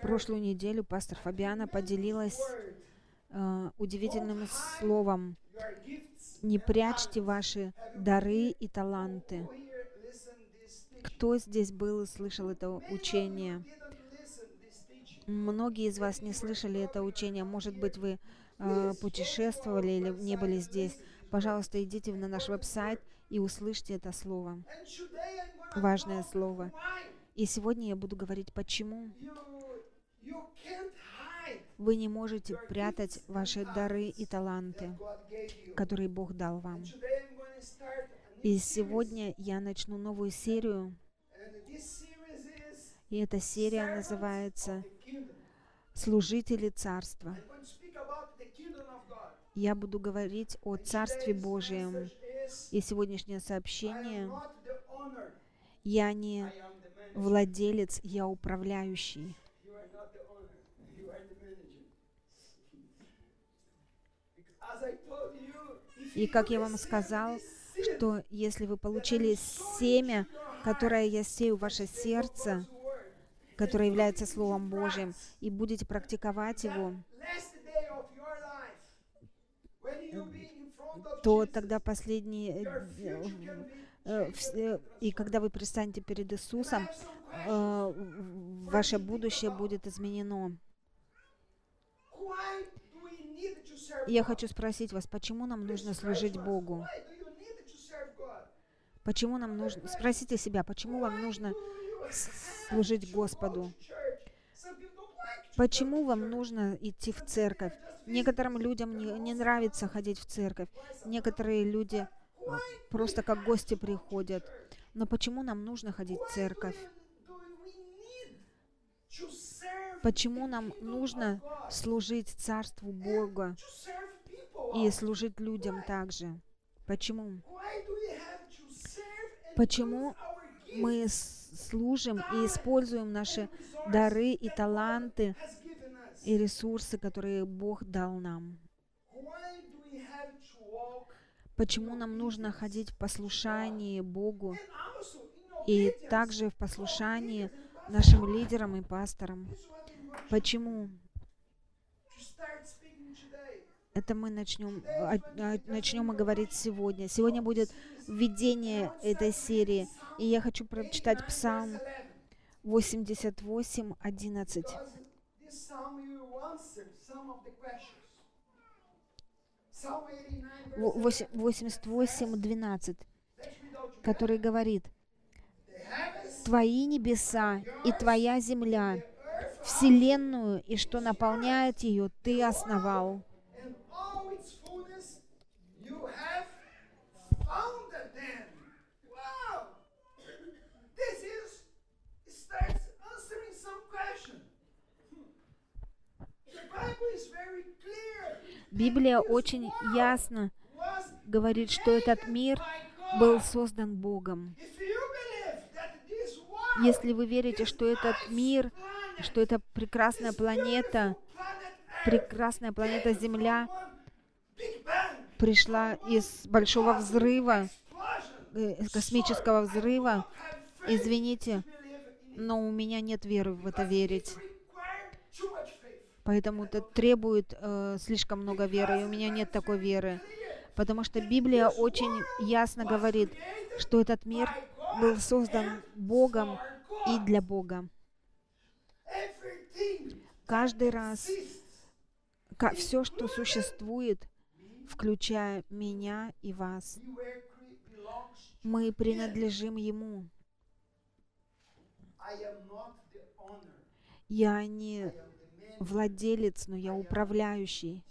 прошлую неделю пастор Фабиана поделилась э, удивительным словом. Не прячьте ваши дары и таланты. Кто здесь был и слышал это учение? Многие из вас не слышали это учение. Может быть, вы э, путешествовали или не были здесь. Пожалуйста, идите на наш веб-сайт и услышьте это слово. Важное слово. И сегодня я буду говорить, почему вы не можете прятать ваши дары и таланты, которые Бог дал вам. И сегодня я начну новую серию. И эта серия называется «Служители Царства». Я буду говорить о Царстве Божьем. И сегодняшнее сообщение «Я не владелец, я управляющий». И как я вам сказал, что если вы получили семя, которое я сею в ваше сердце, которое является Словом Божьим, и будете практиковать его, то тогда последний э, э, и когда вы пристанете перед Иисусом, э, ваше будущее будет изменено. Я хочу спросить вас, почему нам нужно служить Богу? Почему нам нужно... Спросите себя, почему вам нужно служить Господу? Почему вам нужно идти в церковь? Некоторым людям не, не нравится ходить в церковь. Некоторые люди просто как гости приходят. Но почему нам нужно ходить в церковь? Почему нам нужно служить Царству Бога и служить людям также? Почему? Почему мы служим и используем наши дары и таланты и ресурсы, которые Бог дал нам? Почему нам нужно ходить в послушании Богу и также в послушании нашим лидерам и пасторам? Почему? Это мы начнем, начнем говорить сегодня. Сегодня будет введение этой серии. И я хочу прочитать Псалм 88, 11. 88, 12, который говорит, «Твои небеса и Твоя земля Вселенную и что наполняет ее, Ты основал. Библия очень ясно говорит, что этот мир был создан Богом. Если вы верите, что этот мир что это прекрасная планета, прекрасная планета Земля пришла из большого взрыва, э, космического взрыва. Извините, но у меня нет веры в это верить. Поэтому это требует э, слишком много веры, и у меня нет такой веры. Потому что Библия очень ясно говорит, что этот мир был создан Богом и для Бога. Каждый раз все, что существует, включая меня и вас, мы принадлежим Ему. Я не владелец, но я управляющий.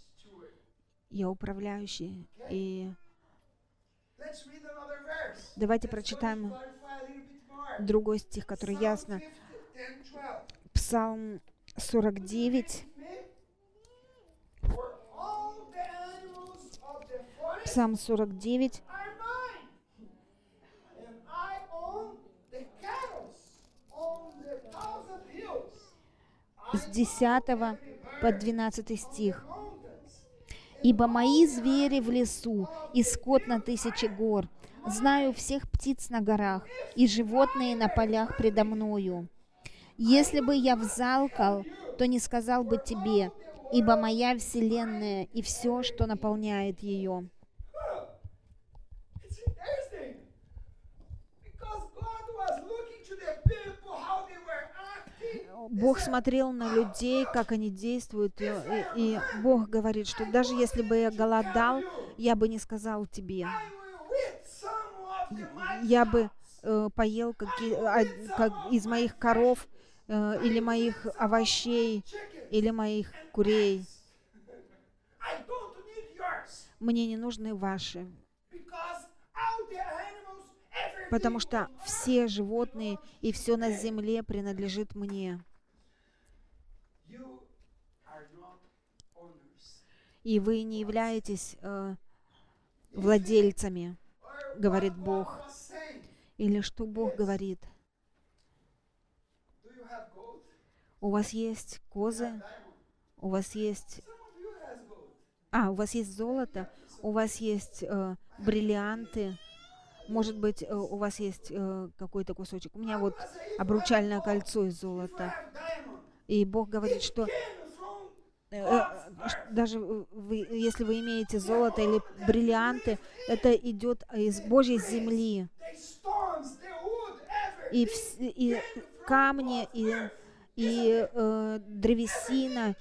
Я управляющий. И давайте прочитаем другой стих, который ясно. Псалм 49. Псалм 49. С 10 по 12 стих. «Ибо мои звери в лесу, и скот на тысячи гор. Знаю всех птиц на горах, и животные на полях предо мною. Если бы я взалкал, то не сказал бы тебе, ибо моя вселенная и все, что наполняет ее. Бог смотрел на людей, как они действуют, и, и- и Бог говорит, что даже если бы я голодал, я бы не сказал тебе. Я бы э, поел какие, а, как из моих коров э, или моих овощей или моих курей. Мне не нужны ваши, потому что все животные и все на земле принадлежит мне. И вы не являетесь э, владельцами, говорит Бог. Или что Бог говорит? У вас есть козы, у вас есть... А, у вас есть золото, у вас есть э, бриллианты, может быть, э, у вас есть э, какой-то кусочек. У меня вот обручальное кольцо из золота. И Бог говорит, что э, э, даже вы, если вы имеете золото или бриллианты, это идет из Божьей земли. И, вс- и камни, и, и э, древесина,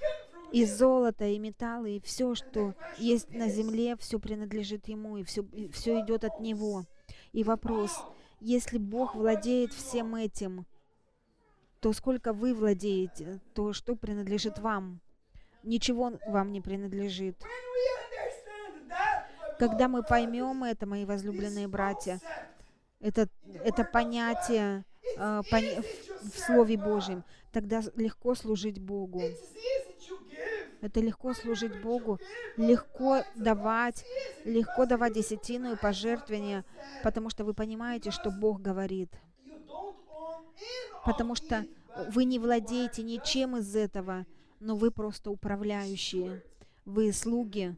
и золото, и металлы, и все, что есть на земле, все принадлежит Ему, и все, все идет от Него. И вопрос, если Бог владеет всем этим, то сколько вы владеете, то что принадлежит вам? Ничего вам не принадлежит. Когда мы поймем это, мои возлюбленные братья, это, это понятие э, поня- в, Слове Божьем, тогда легко служить Богу. Это легко служить Богу, легко давать, легко давать десятину и пожертвования, потому что вы понимаете, что Бог говорит. Потому что вы не владеете ничем из этого, но вы просто управляющие. Вы слуги.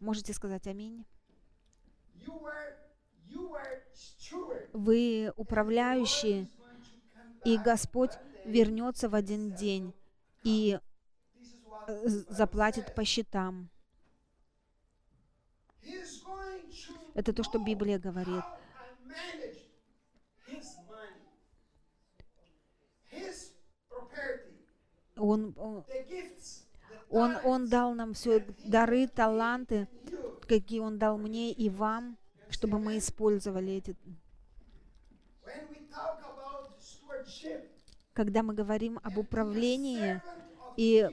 Можете сказать аминь? Вы управляющие, и Господь вернется в один день и э, заплатит по счетам. Это то, что Библия говорит. Он, он, он, дал нам все дары, таланты, какие Он дал мне и вам, чтобы мы использовали эти. Когда мы говорим об управлении и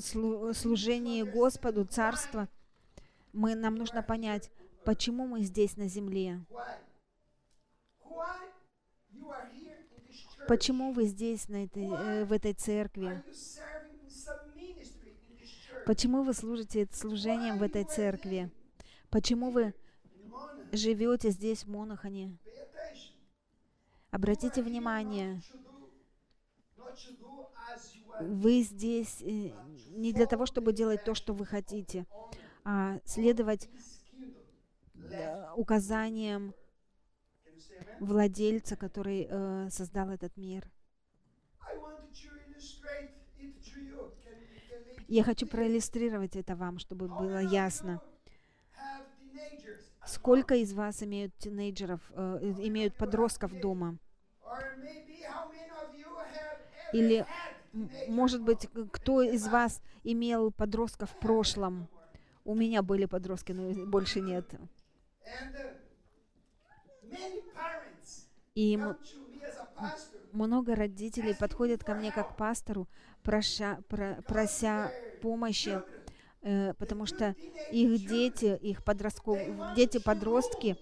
служении Господу, Царства, мы, нам нужно понять, почему мы здесь на земле. Почему вы здесь, на этой, э, в этой церкви? Почему вы служите служением в этой церкви? Почему вы живете здесь, в Монахане? Обратите внимание, вы здесь э, не для того, чтобы делать то, что вы хотите, а следовать э, указаниям владельца, который э, создал этот мир. Я хочу проиллюстрировать это вам, чтобы было ясно. Сколько из вас имеют тинейджеров, э, имеют подростков дома? Или, может быть, кто из вас имел подростков в прошлом? У меня были подростки, но больше нет. И много родителей подходят ко мне как пастору, проша, про- прося помощи, э, потому что их дети, их подростков, дети-подростки,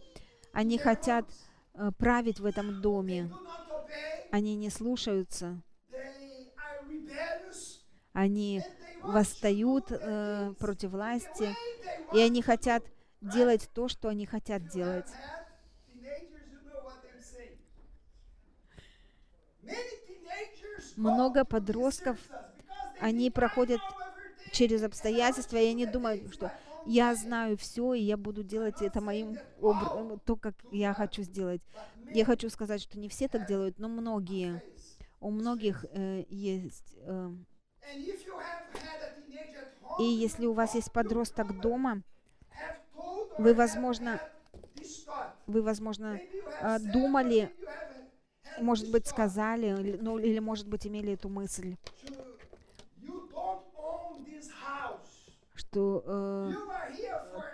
они хотят э, править в этом доме. Они не слушаются, они восстают э, против власти, и они хотят делать то, что они хотят делать. Много подростков, они think, "I проходят через обстоятельства, и они думают, что я way." знаю все, и я буду делать это моим образом, то, как я хочу сделать. Я хочу сказать, что не все так делают, но многие. У многих э, есть... э, И если у вас есть подросток дома, вы, возможно, вы, возможно, а, думали, может быть, сказали, ну, или, может быть, имели эту мысль, что э,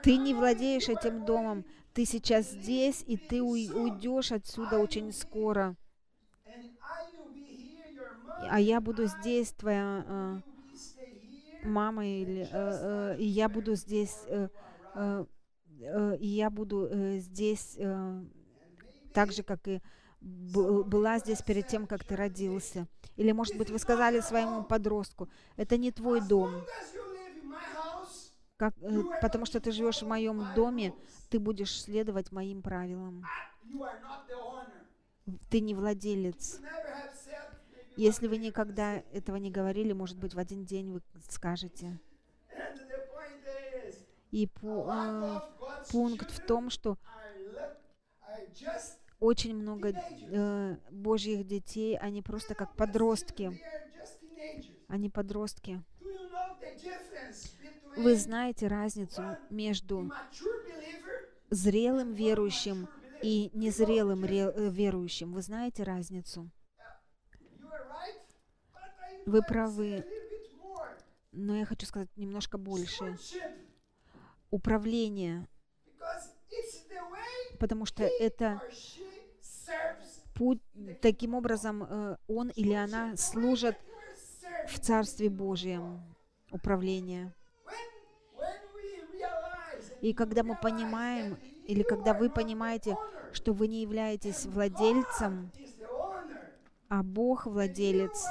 ты не владеешь этим домом, ты сейчас здесь, и ты уй- уйдешь отсюда очень скоро. And I will be here, your mother, А я буду здесь, твоя э, мама, или, э, э, и я буду здесь, э, э, э, и я буду э, здесь э, так же, как и была здесь перед тем, как ты родился. Или, может быть, вы сказали своему подростку, это не твой дом, как, э, потому что ты живешь в моем доме, ты будешь следовать моим правилам. Ты не владелец. Если вы никогда этого не говорили, может быть, в один день вы скажете. И пу- э, пункт в том, что очень много э, Божьих детей, они просто как подростки. Они подростки. Вы знаете разницу между зрелым верующим и незрелым ре- э, верующим. Вы знаете разницу? Вы правы. Но я хочу сказать немножко больше. Управление, потому что это путь, таким образом э, он или она служат в Царстве Божьем. Управление. И когда мы понимаем, или когда вы понимаете, что вы не являетесь владельцем, а Бог владелец,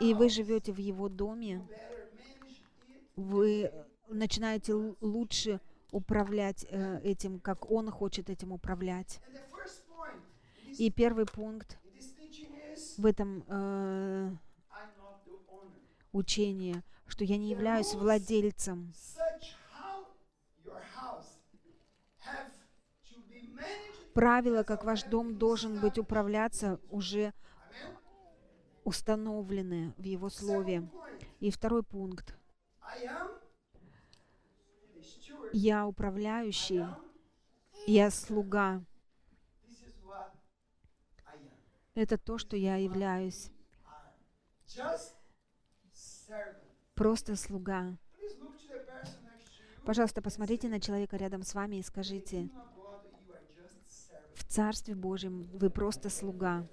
и вы живете в Его доме, вы начинаете лучше управлять э, этим, как Он хочет этим управлять. И первый пункт в этом э, учении, что я не являюсь владельцем. Правило, как ваш дом должен быть управляться, уже. Установлены в Его Слове. И второй пункт. Я управляющий, я слуга. Это то, что я являюсь. Просто слуга. Пожалуйста, посмотрите на человека рядом с вами и скажите, в Царстве Божьем вы просто слуга.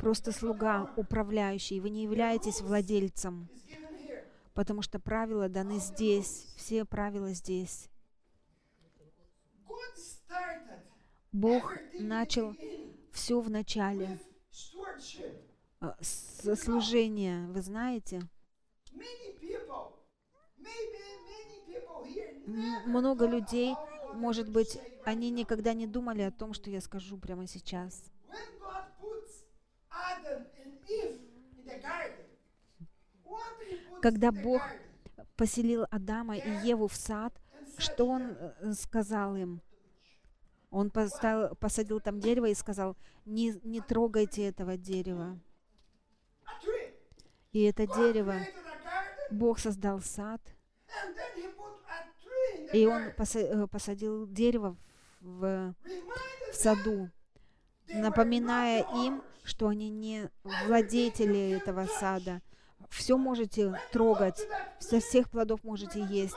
Просто слуга, управляющий. Вы не являетесь владельцем, потому что правила даны здесь. Все правила здесь. Бог начал все в начале. э, С служения, вы знаете, много людей, может быть, они никогда не думали о том, что я скажу прямо сейчас. Когда Бог Поселил Адама и Еву в сад, что Он э, сказал им? Он поставил, посадил там дерево и сказал, не, не трогайте этого дерева. И это дерево, Бог создал сад, и Он э, посадил дерево в, в саду, напоминая им. что они не владетели этого сада. Все можете трогать, со всех плодов можете есть,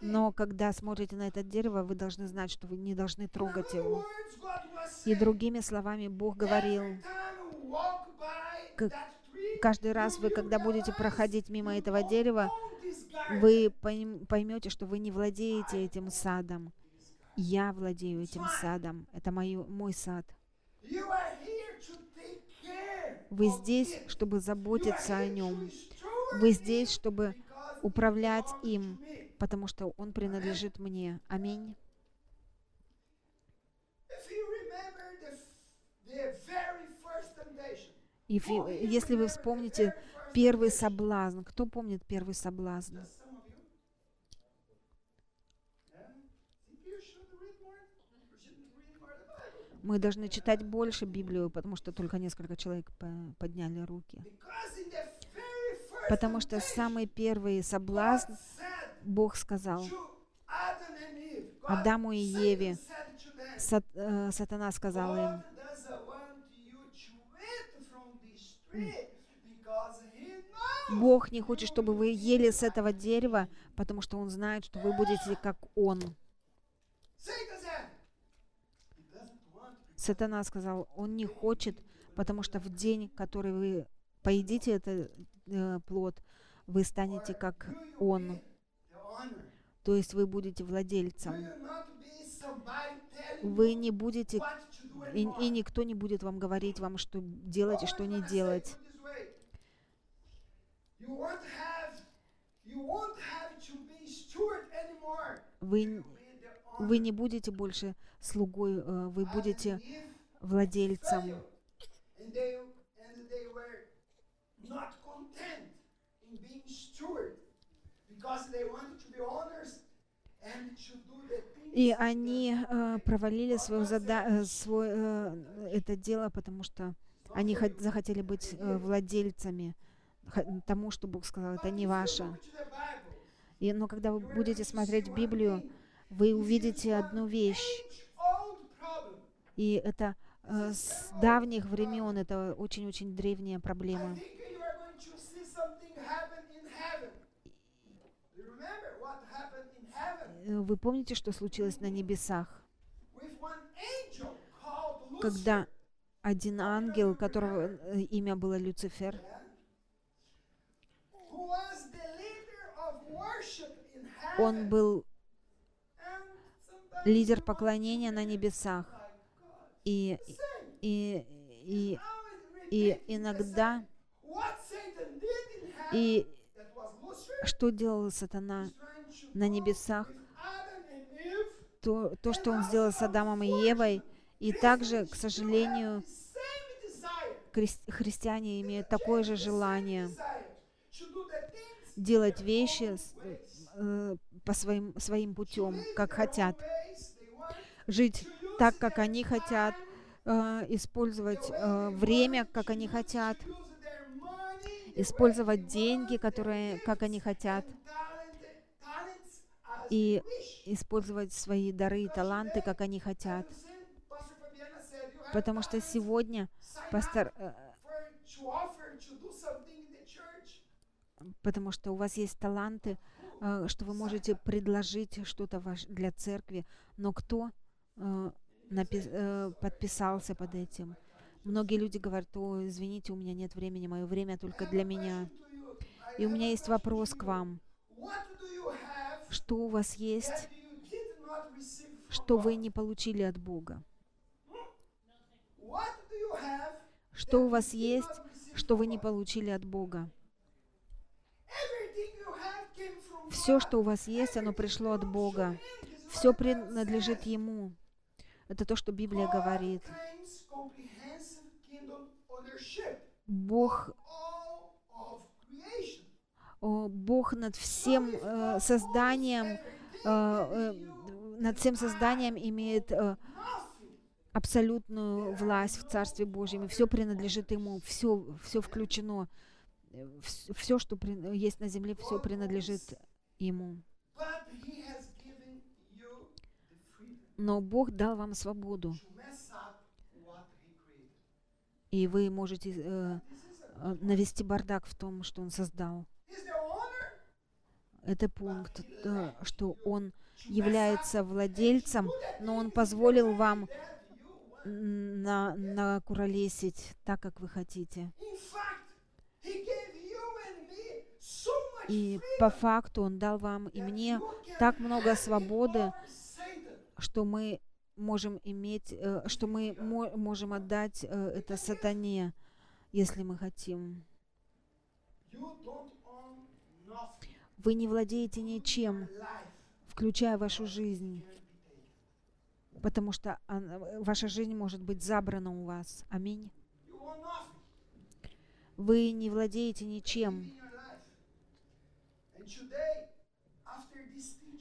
но когда смотрите на это дерево, вы должны знать, что вы не должны трогать его. И другими словами, Бог говорил, Как- каждый раз вы, когда будете проходить мимо этого дерева, вы пойм- поймете, что вы не владеете этим садом. Я владею этим садом. Это мою, мой сад. Вы здесь, чтобы заботиться о нем. Вы здесь, чтобы управлять им, потому что он принадлежит мне. Аминь. И если вы вспомните первый соблазн, кто помнит первый соблазн? Мы должны читать больше Библию, потому что только несколько человек по- подняли руки. Потому что самый первый соблазн Бог сказал Адаму и Еве, Сат- э, сатана сказал им, Бог не хочет, чтобы вы ели с этого дерева, потому что Он знает, что вы будете как Он. Сатана сказал, Он не хочет, потому что в день, который вы поедите этот э, плод, вы станете как Он. То есть вы будете владельцем. Вы не будете, и, и никто не будет вам говорить вам, что делать и что не делать. Вы, вы не будете больше слугой, э, вы будете владельцем. И они э, провалили свое зада- э, свой, э, это дело, потому что они хот- захотели быть э, владельцами тому, что Бог сказал, это не ваше. И, но когда вы будете смотреть Библию, вы увидите одну вещь. И это э, с давних времен, это очень-очень древняя проблема. Э, Вы помните, что случилось на небесах? Когда один ангел, которого э, имя было Люцифер, yeah, who лидер поклонения на небесах. И, и, и, и иногда, и что делал сатана на небесах, то, то, что он сделал с Адамом и Евой, и также, к сожалению, христиане имеют такое же желание делать вещи э, по своим, своим путем, как хотят, жить так, как они хотят, э, использовать э, время, как они хотят, использовать деньги, которые, как они хотят, и использовать свои дары и таланты, как они хотят. Потому что сегодня пастор, э, потому что у вас есть таланты, что вы можете предложить что-то для церкви, но кто э, э, подписался под этим? Многие люди говорят, о, извините, у меня нет времени, мое время только для меня. И у меня есть вопрос к вам. Что у вас есть, что вы не получили от Бога? Что у вас есть, что вы не получили от Бога? Все, что у вас есть, оно пришло от Бога. Все принадлежит. Ему. Это то, что Библия говорит. Бог, Бог над всем э, созданием, э, э, над всем созданием имеет э, абсолютную власть в Царстве Божьем, и все принадлежит Ему, все, все включено, все, что при- есть на земле, все принадлежит Ему. Но Бог дал вам свободу, и вы можете э, э, навести бардак в том, что Он создал. Это пункт, э, что Он является владельцем, но Он позволил вам на, накуролесить так, как вы хотите. И по факту Он дал вам и мне так много свободы. Что мы можем иметь, э, что мы мо- можем отдать э, это сатане, если мы хотим. Вы не владеете ничем, включая вашу жизнь, потому что она- ваша жизнь может быть забрана у вас. Аминь. Вы не владеете ничем.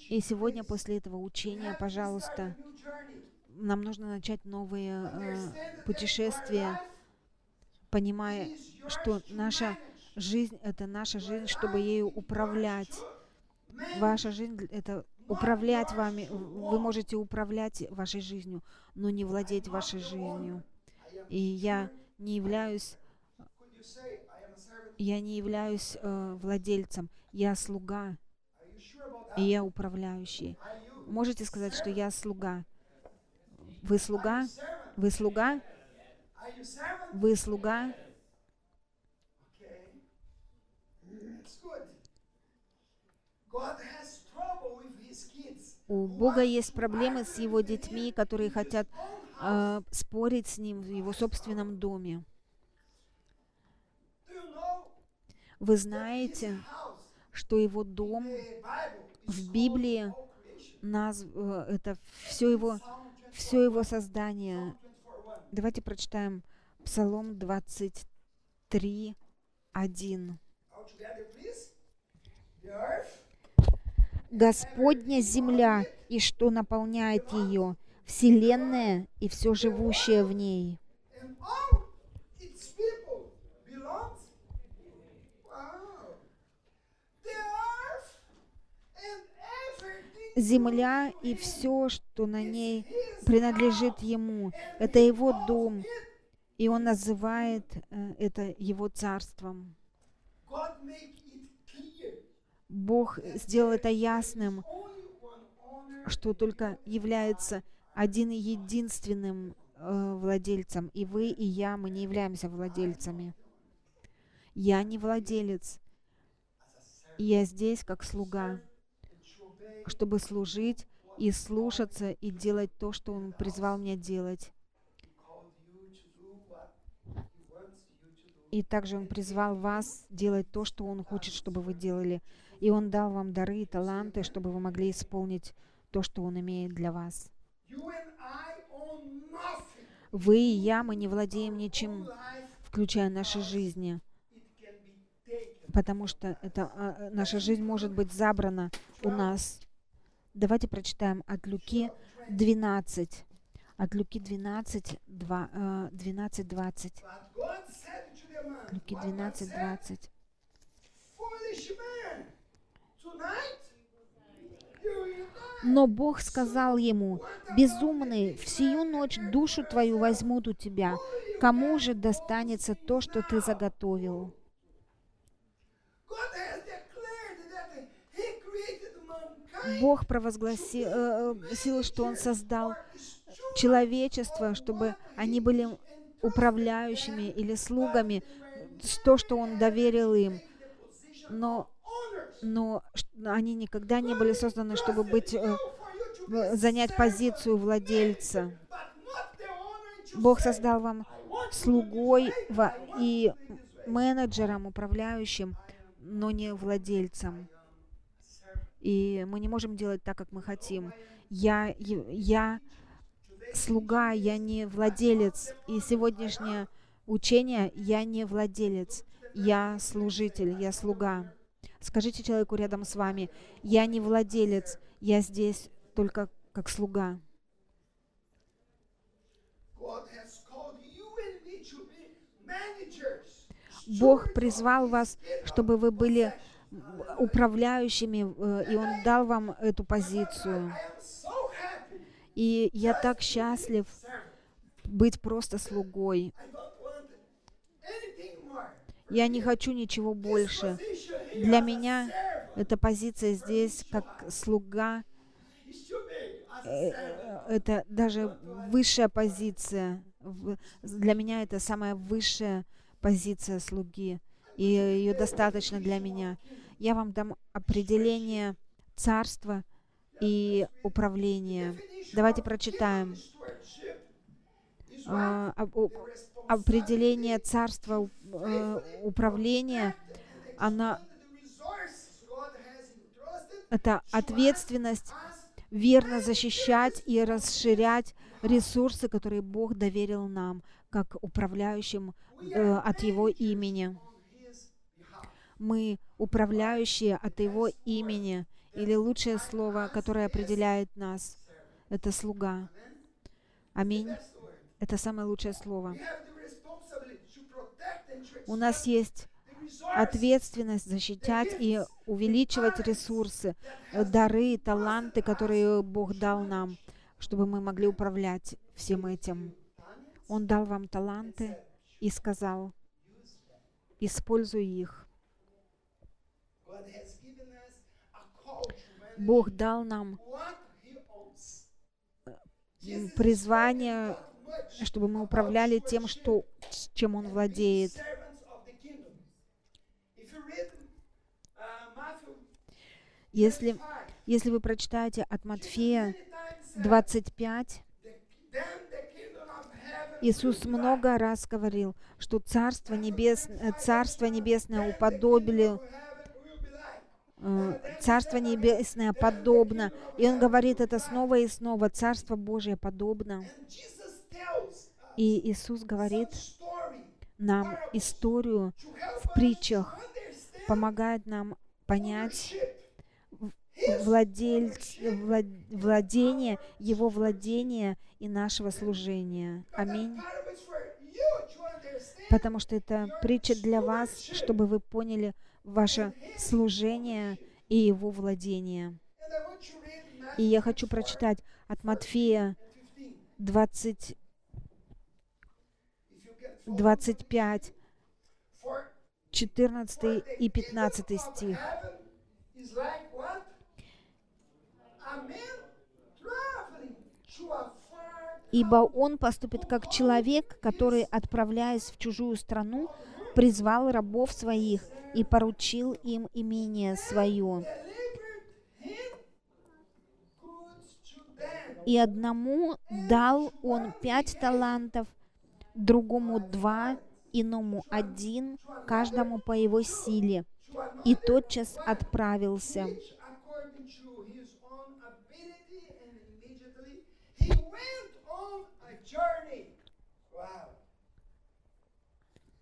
И сегодня после этого учения, пожалуйста, нам нужно начать новые э, путешествия, понимая, что наша жизнь — это наша жизнь, чтобы ею управлять. Ваша жизнь — это управлять вами. Вы можете управлять вашей жизнью, но не владеть вашей жизнью. И я не являюсь, я не являюсь э, владельцем. Я слуга, и я управляющий. Можете сказать, что я слуга? Вы слуга? Вы слуга? Вы слуга? У Бога есть проблемы с его детьми, которые хотят э, спорить с ним в его собственном доме. Вы знаете, что его дом в Библии наз... э, это все его, Psalm 24, все его создание. Psalm 24:1. Давайте прочитаем Псалом 23, 1. All together, please. The earth Господня земля и что наполняет ее, вселенная и все живущее в ней. Земля и все, что на ней принадлежит ему. Это его дом, и он называет э, это его царством. Бог сделал это ясным, что только является один и единственным э, владельцем. И вы, и я, мы не являемся владельцами. Я не владелец. Я здесь как слуга, чтобы служить и слушаться и делать то, что Он призвал меня делать. И также Он призвал вас делать то, что Он хочет, чтобы вы делали. И Он дал вам дары и таланты, чтобы вы могли исполнить то, что Он имеет для вас. Вы и я, мы не владеем ничем, включая наши жизни, потому что это, а, а, наша жизнь может быть забрана у нас. Давайте прочитаем от Люки 12. От Люки 12, 2, э, 12, 20. But God said to the man, Люки what God 12, said? 20. Foolish man, tonight you will die. Но Бог сказал ему, «Безумный, в сию ночь душу твою возьмут у тебя. Кому же достанется то, что ты заготовил?» Бог провозгласил, э, э, что Он создал человечество, чтобы они были управляющими или слугами, то, что Он доверил им. Но, но они никогда не были созданы, чтобы быть, э, занять позицию владельца. Бог создал вам "I want to do this слугой и to do it this way." менеджером, управляющим, но не владельцем. И мы не можем делать так, как мы хотим. Я, я- слуга, я не владелец. И сегодняшнее учение я не владелец, я служитель, я слуга. Скажите человеку рядом с вами, я не владелец, я здесь только как слуга. Бог призвал вас, чтобы вы были. Управляющими, э, и Он дал вам эту позицию. И я так счастлив быть просто слугой. Я не хочу ничего больше. Для меня эта позиция здесь как слуга, э, это даже высшая позиция. Для меня это самая высшая позиция слуги. И ее достаточно для меня. Я вам дам определение царства и управления. Давайте прочитаем. А, об- определение царства э, управления, она это ответственность верно защищать и расширять ресурсы, которые Бог доверил нам, как управляющим э, от Его имени. Мы управляющие от Его имени, или лучшее слово, которое определяет нас, это слуга. Аминь. Это самое лучшее слово. У нас есть ответственность защищать и увеличивать ресурсы, дары, таланты, которые Бог дал нам, чтобы мы могли управлять всем этим. Он дал вам таланты и сказал, используй их. Бог дал нам призвание, чтобы мы управляли тем, что, чем Он владеет. Uh, Если, 5, если вы прочитаете от Матфея many times said, 25, the, then the kingdom of heaven Иисус много раз говорил, что Царство, небес, Царство Небесное уподобили, of heaven will be like. э, Царство Небесное подобно. И Он говорит это снова и снова, Царство Божие подобно. И Иисус говорит нам историю в притчах, помогает нам понять владельц, вла- владение, Его владение и нашего служения. Аминь. Потому что это притча для вас, чтобы вы поняли ваше служение и его владение. И я хочу прочитать от Матфея 15. 20, If you can follow. 25, For 14 и 15 kingdom of стих. «Ибо он поступит как человек, который, отправляясь в чужую страну, призвал рабов своих и поручил им имение свое. И одному дал он пять талантов, другому два, иному один, каждому по его силе. И тотчас отправился.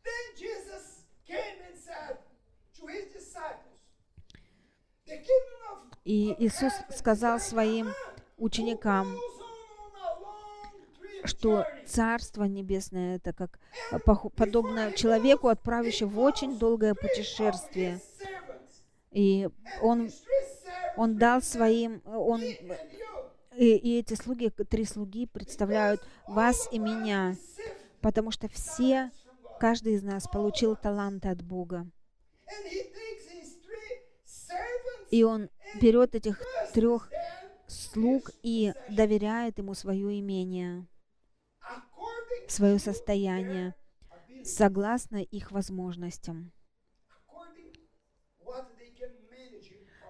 Then Jesus came and said И Иисус сказал своим ученикам, что. Царство Небесное это как подобно человеку, отправившему в очень долгое путешествие. И он, он дал своим, он, и, и эти слуги, три слуги представляют вас и меня, потому что все, каждый из нас получил таланты от Бога. И он берет этих трех слуг и доверяет ему свое имение, свое состояние, согласно их возможностям,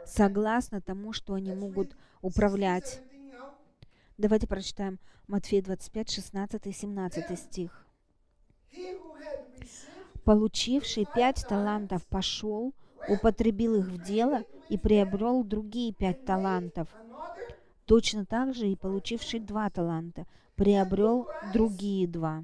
согласно тому, что они могут управлять. 17 now. Давайте прочитаем Матфея 25, 16 и 17 стих. «Получивший пять талантов пошел, употребил их в дело и приобрел другие пять талантов. Точно так же и получивший два таланта приобрел другие два».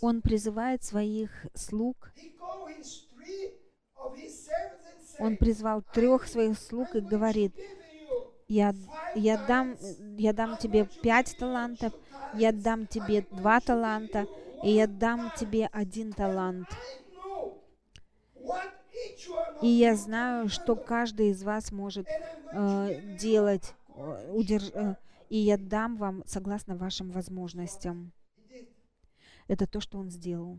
Он призывает своих слуг, он призвал трех своих слуг и говорит, я, я, дам, я дам тебе пять талантов, я дам тебе два таланта, и я дам тебе один талант. И я знаю, что каждый из вас может э, делать, э, удерж- э, и я дам вам согласно вашим возможностям. Это то, что он сделал.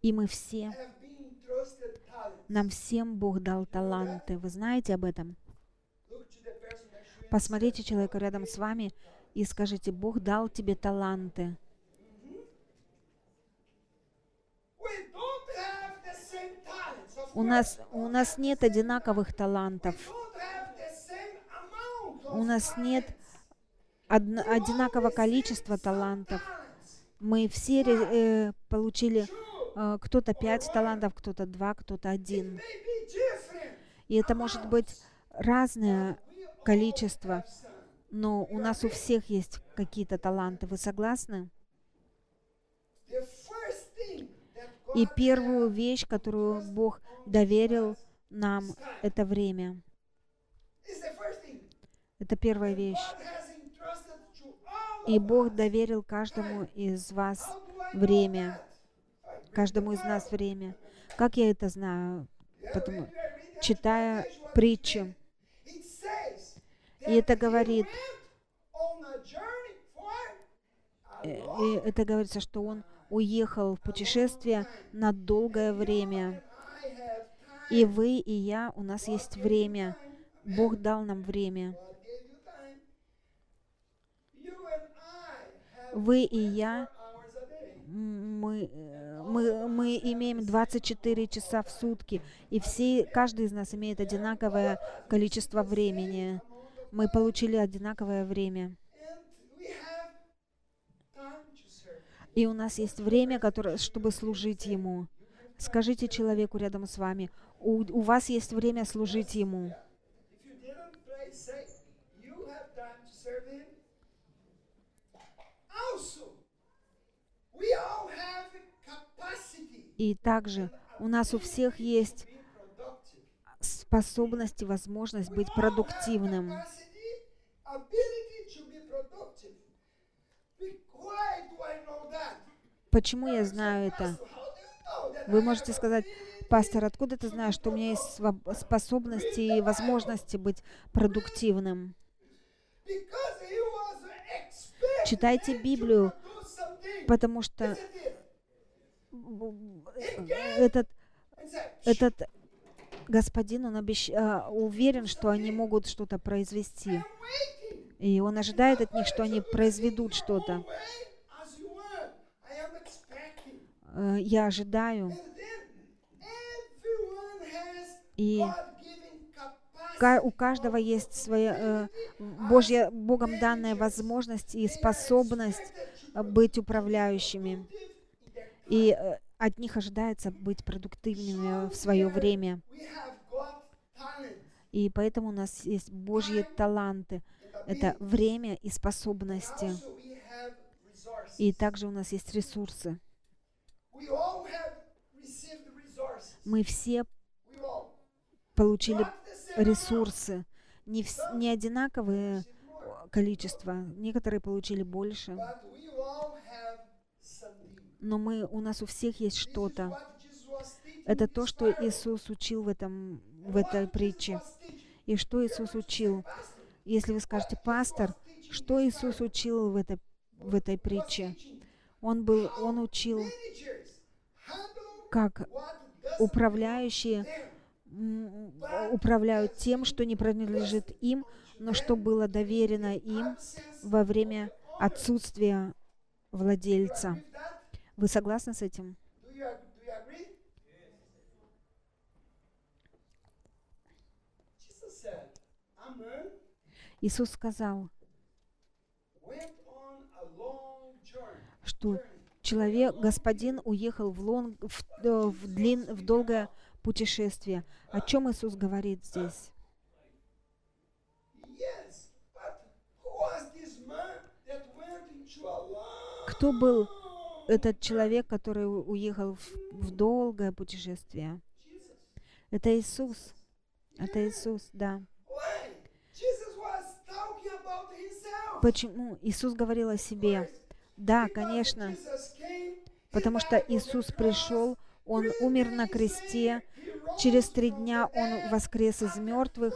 И мы все, нам всем Бог дал таланты. Вы знаете об этом? Посмотрите человека рядом с вами и скажите, Бог дал тебе таланты. У нас, у нас нет одинаковых талантов. У нас нет одно- одинакового количества талантов. Мы все э, получили кто-то пять талантов, кто-то два, кто-то один. И это может быть разное количество. но у нас у всех есть какие-то таланты. Вы согласны? И первую вещь, которую Бог доверил нам, это время. Это первая вещь. И Бог доверил каждому из вас время. Каждому из нас время. Как я это знаю? Потому- читая притчи. И это говорит, э, и это говорится, что он уехал в путешествие на долгое время. И вы, и я, у нас есть время. Бог дал нам время. Вы и я, мы, э, мы, мы имеем 24 часа в сутки, и все, каждый из нас имеет одинаковое количество времени. Мы получили одинаковое время. И у нас есть время, которое, чтобы служить Ему. Скажите человеку рядом с вами, у, у вас есть время служить Ему. И также у нас у всех есть способность и возможность быть продуктивным. Почему я знаю это? Вы можете сказать, пастор, откуда ты знаешь, что у меня есть способности и возможности быть продуктивным? Читайте Библию, потому что? Этот, And say, этот господин, он обещ- а, уверен, что они могут что-то произвести. И он ожидает от них, что они произведут что-то. Э, Я ожидаю. И у каждого есть своя э, Божья, Богом данная возможность и способность э, быть управляющими. И э, от них ожидается быть продуктивными в свое время. И поэтому у нас есть Божьи таланты. Это время и способности. И также у нас есть ресурсы. Мы все получили ресурсы. Не, вс- не одинаковые количество. Некоторые получили больше. Но мы, у нас у всех есть что-то. Это то, что. Иисус учил в, этом, в этой притче. И что Иисус учил? Если вы скажете, пастор, что Иисус учил в этой, в этой притче? Он, был, он учил, как управляющие управляют тем, что не принадлежит им, но что было доверено им во время отсутствия владельца. Вы согласны с этим? Иисус сказал, что человек, господин уехал в, лонг, в, э, в, длин, в долгое путешествие. О чем Иисус говорит здесь? Кто был этот человек, который уехал в, в долгое путешествие? Это Иисус. Это Иисус, да. Почему? Иисус говорил о себе. Да, конечно, потому что Иисус пришел, Он умер на кресте, через три дня Он воскрес из мертвых,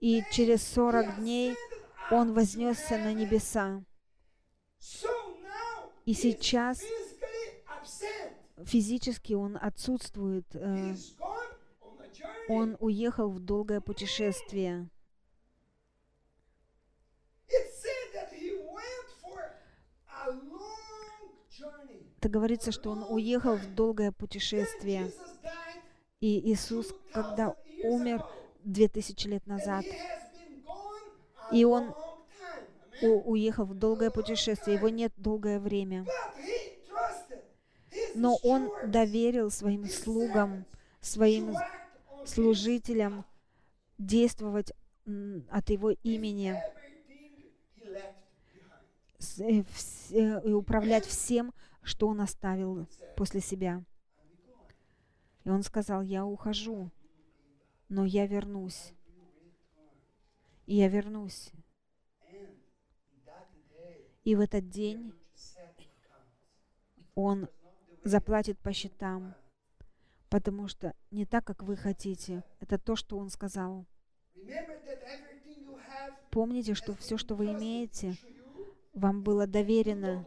и через сорок дней Он вознесся на небеса. И сейчас физически Он отсутствует. э. Он уехал в долгое путешествие. Это говорится, что Он уехал в долгое путешествие. И Иисус, когда умер две тысячи лет and назад, И он уехал в долгое путешествие. Его нет долгое время. Но Он доверил своим слугам, своим служителям действовать от Его имени. э, э, и управлять всем, что Он оставил после себя. И Он сказал, я ухожу, но я вернусь. И я вернусь. И в этот день. Он заплатит по счетам, потому что не так, как вы хотите. Это то, что Он сказал. Помните, что все, что вы имеете, вам было доверено,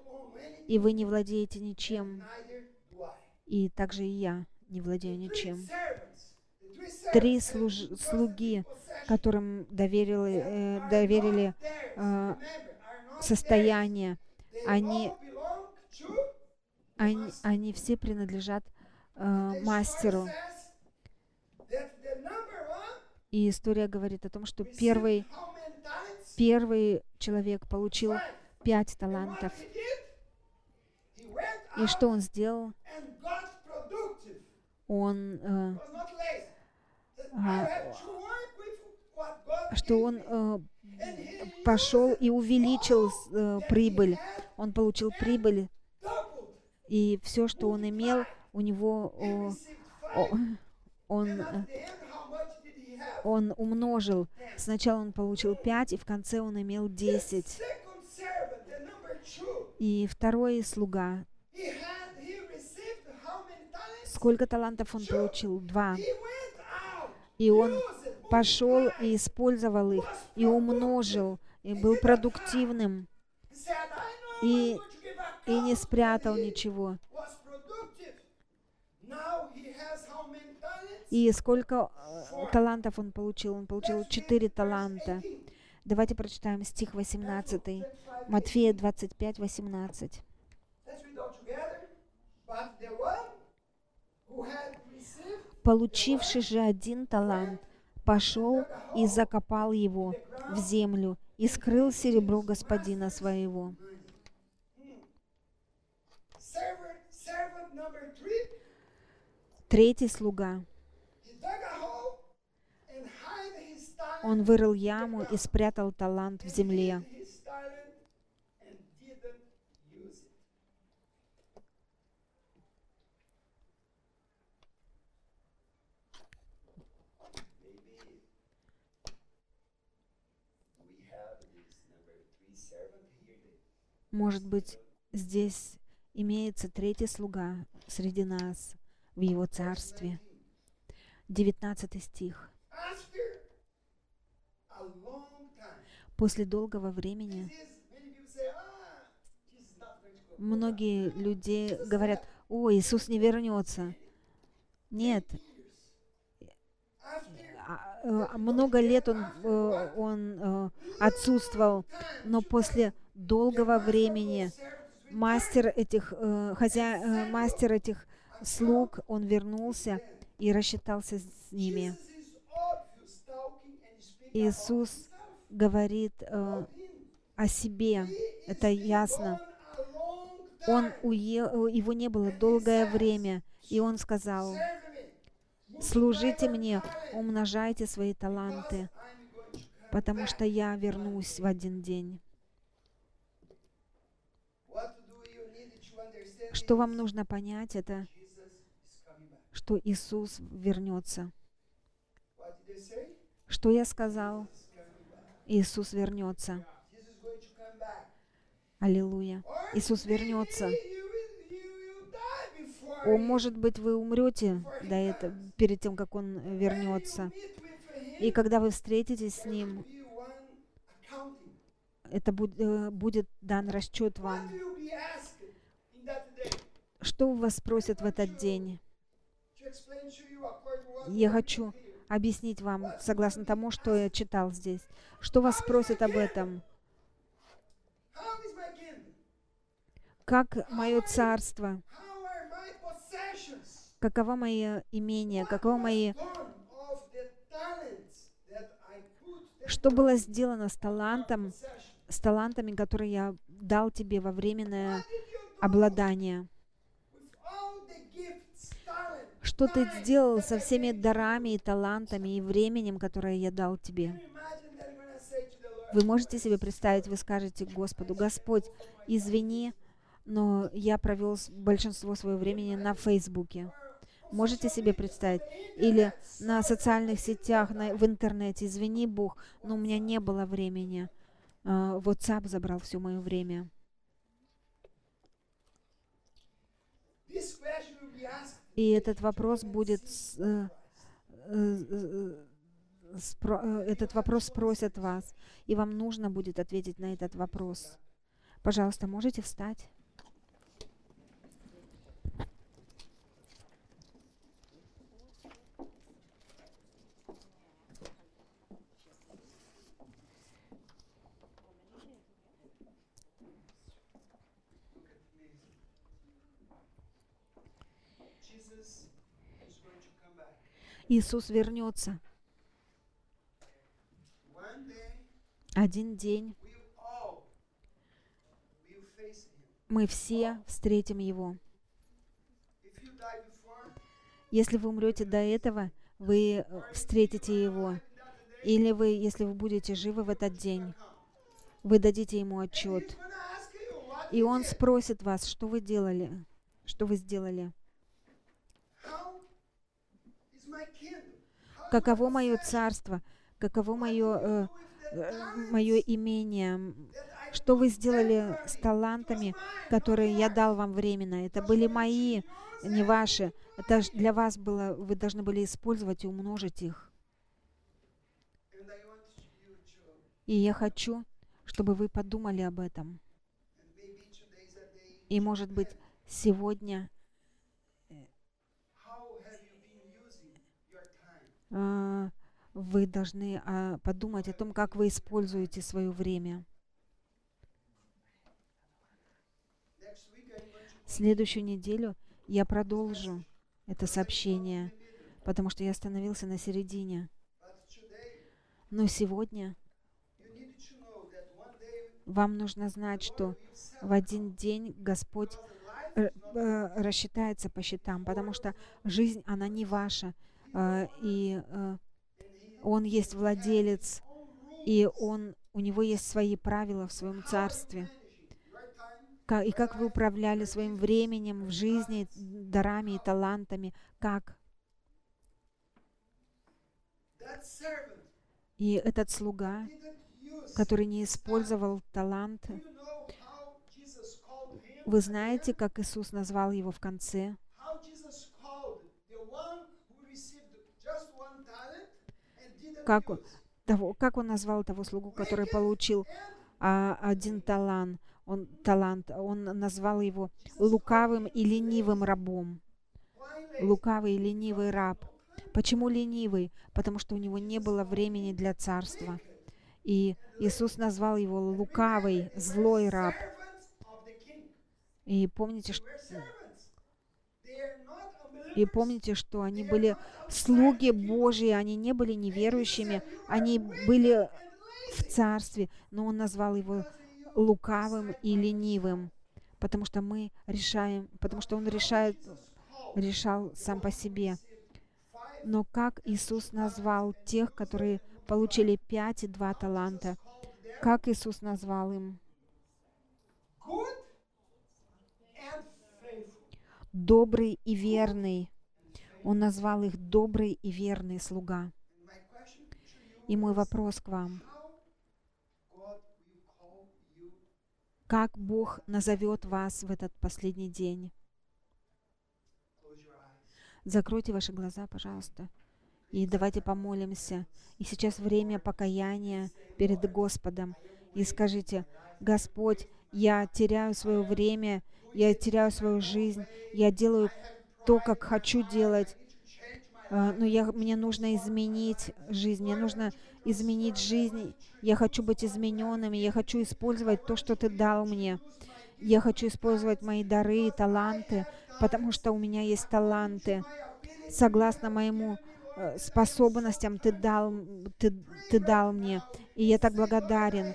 и вы не владеете ничем, и также и я не владею ничем. Три служ- слуги, которым доверили, э, доверили э, Состояние. Они- Они, они все принадлежат э, мастеру. И история говорит о том, что первый, первый человек получил пять талантов. И что он сделал? Он, э, God что он э, пошел и увеличил э, прибыль. Он получил прибыль, и все, что он имел, у него о, о, он, он умножил. Сначала он получил пять, и в конце он имел The десять. second servant, the number two, И второй слуга, сколько талантов он получил? Два. И он пошел и использовал их, и умножил, и был продуктивным, и, и не спрятал ничего. И сколько э, талантов он получил? Он получил четыре таланта. 18. Давайте прочитаем стих 18. 25, Матфея 25, 18. Let's read all together. But the one who had received Получивший же один талант, пошел и закопал его в землю и скрыл серебро господина своего. Третий слуга. Он вырыл яму и спрятал талант в земле. Может быть, здесь имеется третий слуга среди нас в его царстве. 19 стих. После долгого времени многие люди говорят, о, Иисус не вернется. Нет, а, э, много лет он, э, он э, отсутствовал, но после долгого времени мастер этих, э, хозя... э, мастер этих слуг, он вернулся и рассчитался с ними. Иисус говорит э, о себе, это ясно. Он time. уе... э, его не было долгое время, и он сказал, служите мне, умножайте свои таланты, потому что я вернусь в один день. Что вам нужно понять, это, что Иисус вернется. Что я сказал? Иисус вернется. Аллилуйя. Иисус вернется. О, может быть, вы умрете до этого, перед тем, как Он вернется. И когда вы встретитесь с Ним, это буд- э, будет дан расчет вам. will be asked in that day? Что у вас спросят в этот день? Я хочу объяснить вам, согласно тому, что я читал здесь. Что вас спросят об этом? Как мое царство? Каково мое имение? Каково мои... Что было сделано с талантом, с талантами, которые я дал тебе во временное обладание? Что ты сделал со всеми дарами и талантами и временем, которое я дал тебе? Вы можете себе представить, вы скажете Господу, Господь, извини, но я провел большинство своего времени на Фейсбуке. Можете себе представить? Или на социальных сетях, на, в интернете. Извини, Бог, но у меня не было времени. А, WhatsApp забрал все мое время. И этот вопрос будет... с- э, э, спро- э, этот вопрос спросят вас, и вам нужно будет ответить на этот вопрос. Пожалуйста, можете встать? Иисус вернется. Один день мы все встретим Его. Если вы умрете до этого, вы э, встретите Его. Или вы, если вы будете живы в этот день, вы дадите Ему отчет. И Он спросит вас, что вы делали, что вы сделали. Каково мое царство? Каково мое, э, э, мое имение? Что вы сделали с талантами, которые я дал вам временно? Это были мои, не ваши. Это для вас было, вы должны были использовать и умножить их. И я хочу, чтобы вы подумали об этом. И, может быть, сегодня вы должны а, подумать о том, как вы используете свое время. Следующую неделю я продолжу это сообщение, потому что я остановился на середине. Но сегодня вам нужно знать, что в один день Господь э, э, рассчитается по счетам, потому что жизнь, она не ваша, и э, Он есть владелец, и Он, у Него есть свои правила в Своем Царстве. И как вы управляли своим временем в жизни, дарами и талантами, как? И этот слуга, который не использовал him? вы знаете, как Иисус назвал его в конце? Как того, как он назвал того слугу, который получил а, один талант? Он, талант, он назвал его лукавым и ленивым рабом. Лукавый и ленивый раб. Почему ленивый? Потому что у него не было времени для царства. И Иисус назвал его лукавый, злой раб. И помните, что, и помните, что они были слуги Божьи, они не были неверующими, они были в царстве, но Он назвал его лукавым и ленивым, потому что мы решаем, потому что Он решает, решал сам по себе. Но как Иисус назвал тех, которые получили пять и два таланта? Как Иисус назвал им? Добрый и верный. Он назвал их добрый и верный слуга. И мой вопрос к вам. Как Бог назовет вас в этот последний день? Закройте ваши глаза, пожалуйста. И давайте помолимся. И сейчас время покаяния перед Господом. И скажите, Господь, я теряю свое время, я теряю свою жизнь, я делаю то, как хочу делать, а, но я, мне нужно изменить жизнь, мне нужно изменить жизнь, я хочу быть измененным, я хочу использовать то, что Ты дал мне. Я хочу использовать мои дары и таланты, потому что у меня есть таланты. Согласно моему э, способностям ты дал, ты, ты дал мне. И я так благодарен.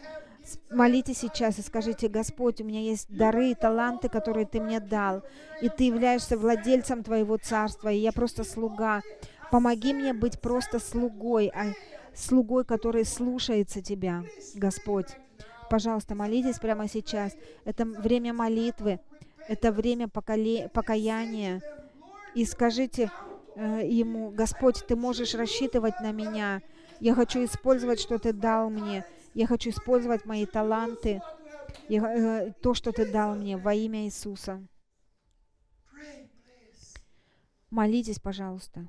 Молитесь сейчас и скажите, Господь, у меня есть дары и таланты, которые Ты мне дал, и Ты являешься владельцем Твоего царства, и я просто слуга. Помоги мне быть просто слугой, а, слугой, который слушается Тебя, Господь. Пожалуйста, молитесь прямо сейчас. Это время молитвы, это время поколе- покаяния. И скажите э, Ему, Господь, Ты можешь рассчитывать на меня. Я хочу использовать, что Ты дал мне. Я хочу использовать мои таланты, э, то, что Ты дал мне во имя Иисуса. Молитесь, пожалуйста.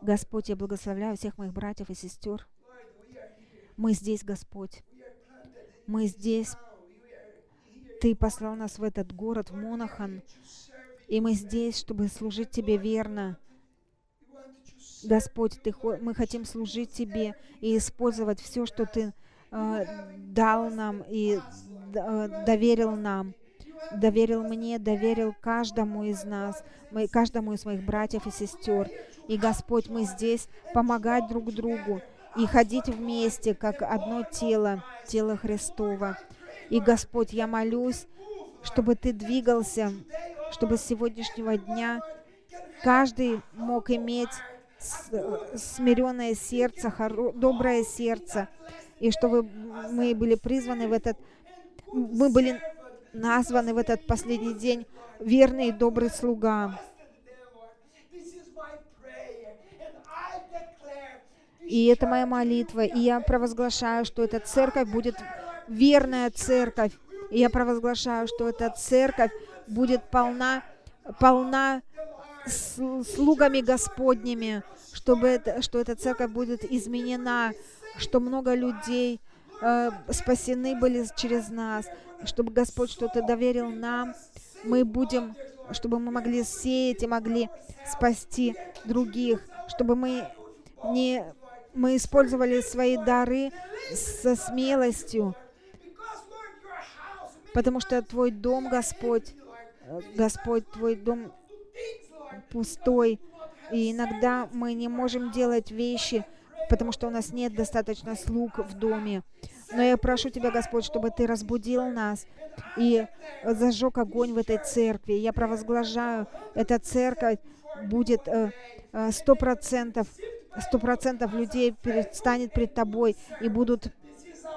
Господь, я благословляю всех моих братьев и сестер. Мы здесь, Господь. Мы здесь. Ты послал нас в этот город, в Монахан. И мы здесь, чтобы служить Тебе верно. Господь, ты, мы хотим служить Тебе и использовать все, что Ты дал нам и э, доверил нам. Доверил мне, доверил каждому из нас, каждому из моих братьев и сестер. И, Господь, мы здесь помогать друг другу и ходить вместе, как одно тело, тело Христова. И, Господь, я молюсь, чтобы Ты двигался, чтобы с сегодняшнего дня каждый мог иметь э, смиренное сердце, хоро- доброе сердце, и чтобы мы были призваны в этот, мы были названы в этот последний день верный и добрый слуга. И это моя молитва, и я провозглашаю, что эта церковь будет верная церковь. И я провозглашаю, что эта церковь будет полна, полна слугами Господними, чтобы это, что эта церковь будет изменена, что много людей э, спасены были через нас, чтобы Господь что-то доверил нам, мы будем, чтобы мы могли сеять и могли спасти других, чтобы мы не мы использовали свои дары со смелостью, потому что Твой дом, Господь, э, Господь, Твой дом. Пустой, и иногда мы не можем делать вещи, потому что у нас нет достаточно слуг в доме. Но я прошу Тебя, Господь, чтобы Ты разбудил нас и зажег огонь в этой церкви. Я провозглашаю, эта церковь будет э, э, сто процентов, сто процентов людей предстанет пред Тобой и будут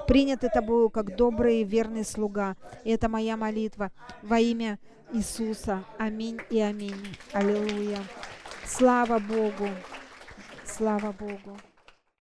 приняты Тобою как добрый и верный слуга. И это моя молитва во имя Иисуса. Аминь и аминь. Аллилуйя. Слава Богу. Слава Богу.